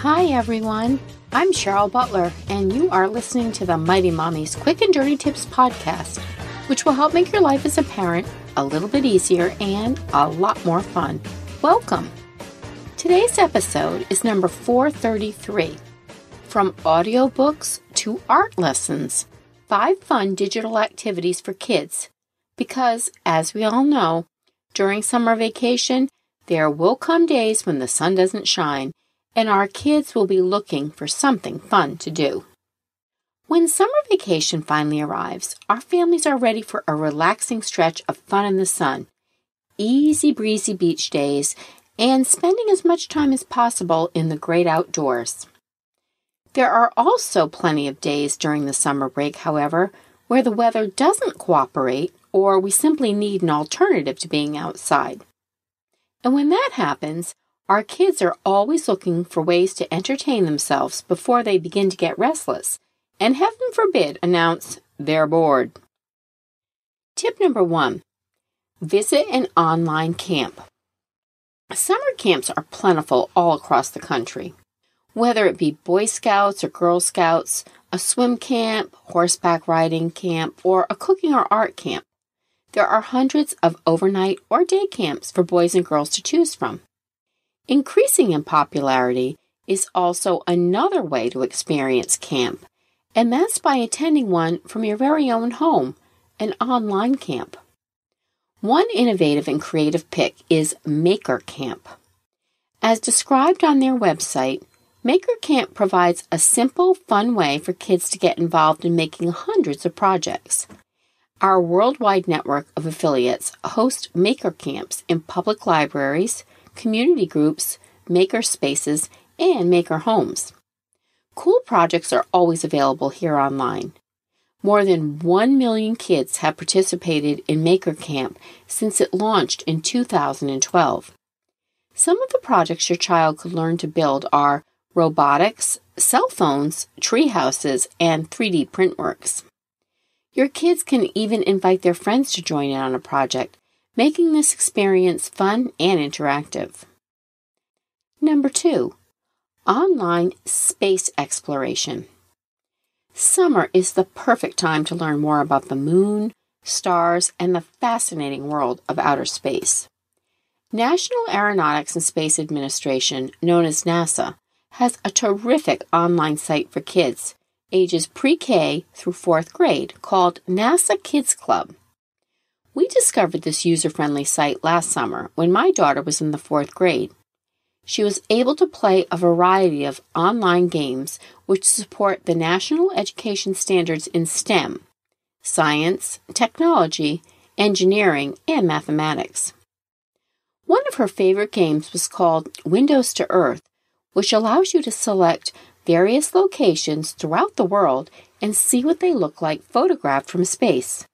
Hi, everyone. I'm Cheryl Butler, and you are listening to the Mighty Mommy's Quick and Dirty Tips podcast, which will help make your life as a parent a little bit easier and a lot more fun. Welcome. Today's episode is number 433 From Audiobooks to Art Lessons Five Fun Digital Activities for Kids. Because, as we all know, during summer vacation, there will come days when the sun doesn't shine and our kids will be looking for something fun to do. When summer vacation finally arrives, our families are ready for a relaxing stretch of fun in the sun, easy breezy beach days, and spending as much time as possible in the great outdoors. There are also plenty of days during the summer break, however, where the weather doesn't cooperate or we simply need an alternative to being outside. And when that happens, our kids are always looking for ways to entertain themselves before they begin to get restless and, heaven forbid, announce they're bored. Tip number one visit an online camp. Summer camps are plentiful all across the country. Whether it be Boy Scouts or Girl Scouts, a swim camp, horseback riding camp, or a cooking or art camp, there are hundreds of overnight or day camps for boys and girls to choose from. Increasing in popularity is also another way to experience camp, and that's by attending one from your very own home, an online camp. One innovative and creative pick is Maker Camp. As described on their website, Maker Camp provides a simple, fun way for kids to get involved in making hundreds of projects. Our worldwide network of affiliates host Maker Camps in public libraries, community groups, maker spaces, and maker homes. Cool projects are always available here online. More than 1 million kids have participated in Maker Camp since it launched in 2012. Some of the projects your child could learn to build are robotics, cell phones, tree houses, and 3D printworks. Your kids can even invite their friends to join in on a project making this experience fun and interactive. Number two, online space exploration. Summer is the perfect time to learn more about the moon, stars, and the fascinating world of outer space. National Aeronautics and Space Administration, known as NASA, has a terrific online site for kids ages pre K through fourth grade called NASA Kids Club. We discovered this user friendly site last summer when my daughter was in the fourth grade. She was able to play a variety of online games which support the national education standards in STEM science, technology, engineering, and mathematics. One of her favorite games was called Windows to Earth, which allows you to select various locations throughout the world and see what they look like photographed from space.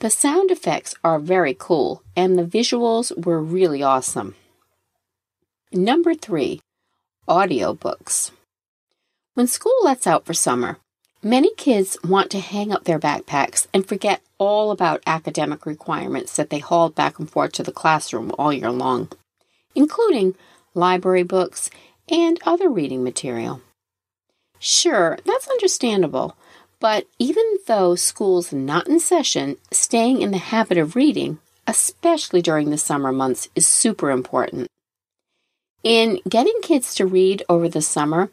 The sound effects are very cool, and the visuals were really awesome. Number three, audiobooks. When school lets out for summer, many kids want to hang up their backpacks and forget all about academic requirements that they hauled back and forth to the classroom all year long, including library books and other reading material. Sure, that's understandable, But even though school's not in session, staying in the habit of reading, especially during the summer months, is super important. In getting kids to read over the summer,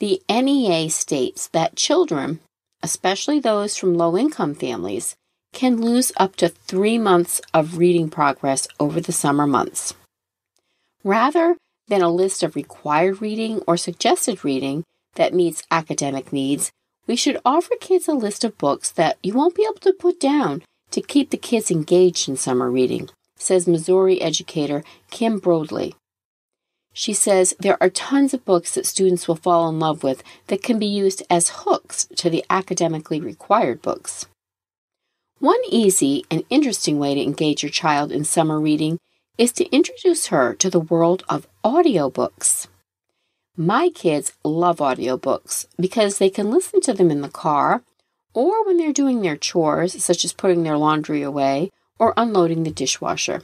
the NEA states that children, especially those from low income families, can lose up to three months of reading progress over the summer months. Rather than a list of required reading or suggested reading that meets academic needs, we should offer kids a list of books that you won't be able to put down to keep the kids engaged in summer reading, says Missouri educator Kim Broadley. She says there are tons of books that students will fall in love with that can be used as hooks to the academically required books. One easy and interesting way to engage your child in summer reading is to introduce her to the world of audiobooks. My kids love audiobooks because they can listen to them in the car or when they're doing their chores, such as putting their laundry away or unloading the dishwasher.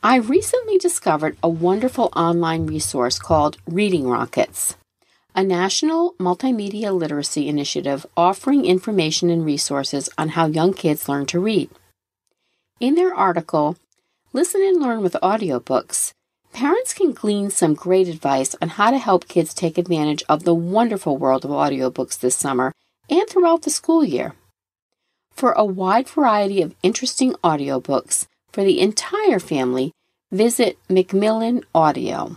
I recently discovered a wonderful online resource called Reading Rockets, a national multimedia literacy initiative offering information and resources on how young kids learn to read. In their article, Listen and Learn with Audiobooks, Parents can glean some great advice on how to help kids take advantage of the wonderful world of audiobooks this summer and throughout the school year. For a wide variety of interesting audiobooks for the entire family, visit Macmillan Audio.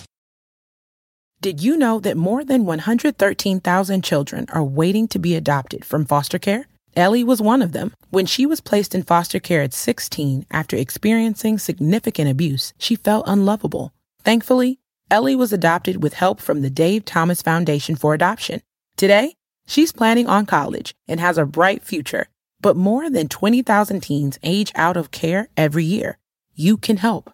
Did you know that more than 113,000 children are waiting to be adopted from foster care? Ellie was one of them. When she was placed in foster care at 16 after experiencing significant abuse, she felt unlovable. Thankfully, Ellie was adopted with help from the Dave Thomas Foundation for Adoption. Today, she's planning on college and has a bright future. But more than 20,000 teens age out of care every year. You can help.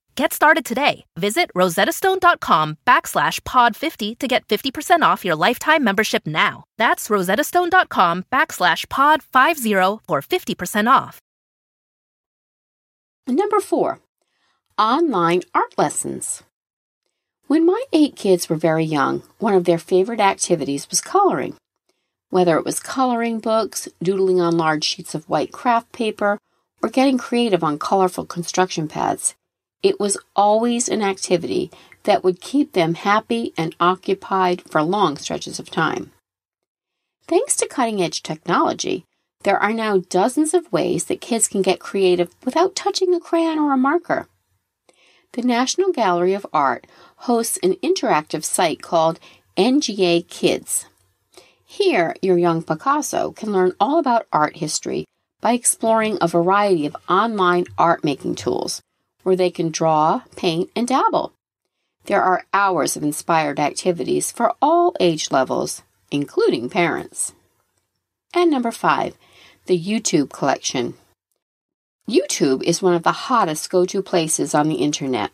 Get started today. Visit rosettastone.com backslash pod50 to get 50% off your lifetime membership now. That's rosettastone.com backslash pod50 for 50% off. Number four, online art lessons. When my eight kids were very young, one of their favorite activities was coloring. Whether it was coloring books, doodling on large sheets of white craft paper, or getting creative on colorful construction pads, it was always an activity that would keep them happy and occupied for long stretches of time. Thanks to cutting edge technology, there are now dozens of ways that kids can get creative without touching a crayon or a marker. The National Gallery of Art hosts an interactive site called NGA Kids. Here, your young Picasso can learn all about art history by exploring a variety of online art making tools where they can draw, paint, and dabble. There are hours of inspired activities for all age levels, including parents. And number five, the YouTube collection. YouTube is one of the hottest go to places on the internet.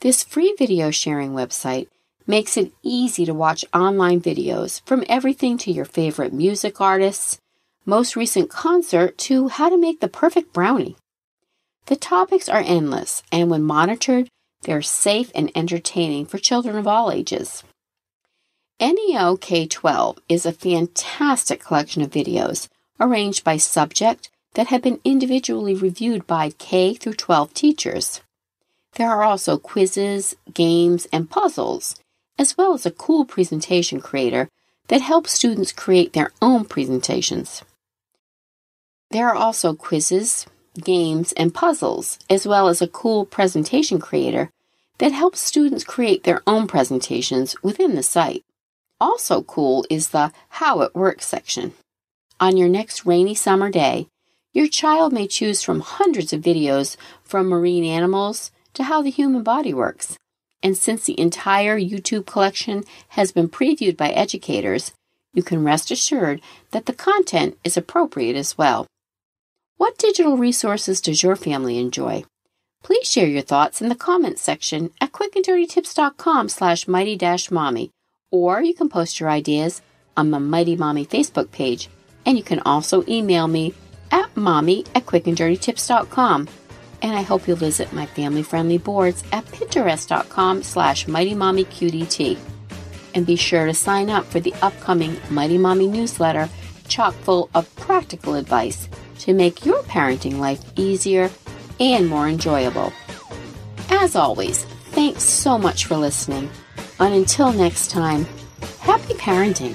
This free video sharing website makes it easy to watch online videos from everything to your favorite music artists, most recent concert, to how to make the perfect brownie. The topics are endless, and when monitored, they're safe and entertaining for children of all ages. NEO K 12 is a fantastic collection of videos arranged by subject that have been individually reviewed by K through 12 teachers. There are also quizzes, games, and puzzles, as well as a cool presentation creator that helps students create their own presentations. There are also quizzes, games, and puzzles, as well as a cool presentation creator that helps students create their own presentations within the site. Also cool is the How It Works section. On your next rainy summer day, your child may choose from hundreds of videos from marine animals to how the human body works. And since the entire YouTube collection has been previewed by educators, you can rest assured that the content is appropriate as well. What digital resources does your family enjoy? Please share your thoughts in the comments section at quickanddirtytips.com slash mighty-mommy, or you can post your ideas on the Mighty Mommy Facebook page, and you can also email me at mommy at quickanddirtytips.com. And I hope you'll visit my family-friendly boards at pinterest.com slash mightymommyqdt. And be sure to sign up for the upcoming Mighty Mommy newsletter, chock full of practical advice to make your parenting life easier and more enjoyable. As always, thanks so much for listening. And until next time, happy parenting.